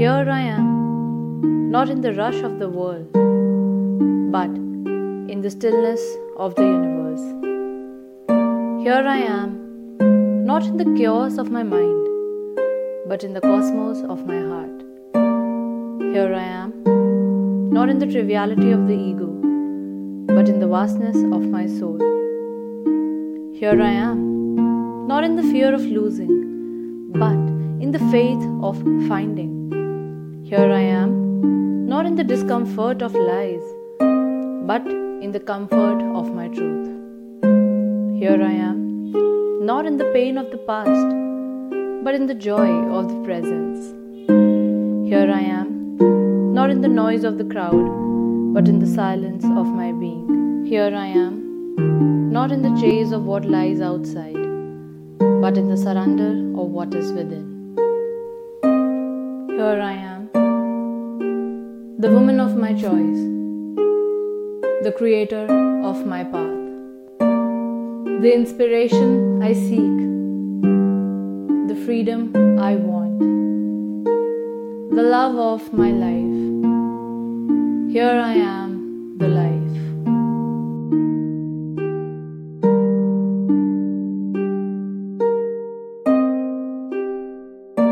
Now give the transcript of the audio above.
Here I am, not in the rush of the world, but in the stillness of the universe. Here I am, not in the chaos of my mind, but in the cosmos of my heart. Here I am, not in the triviality of the ego, but in the vastness of my soul. Here I am, not in the fear of losing, but in the faith of finding. Here I am, not in the discomfort of lies, but in the comfort of my truth. Here I am, not in the pain of the past, but in the joy of the presence. Here I am, not in the noise of the crowd, but in the silence of my being. Here I am, not in the chase of what lies outside, but in the surrender of what is within. Here I am, the woman of my choice, the creator of my path, the inspiration I seek, the freedom I want, the love of my life. Here I am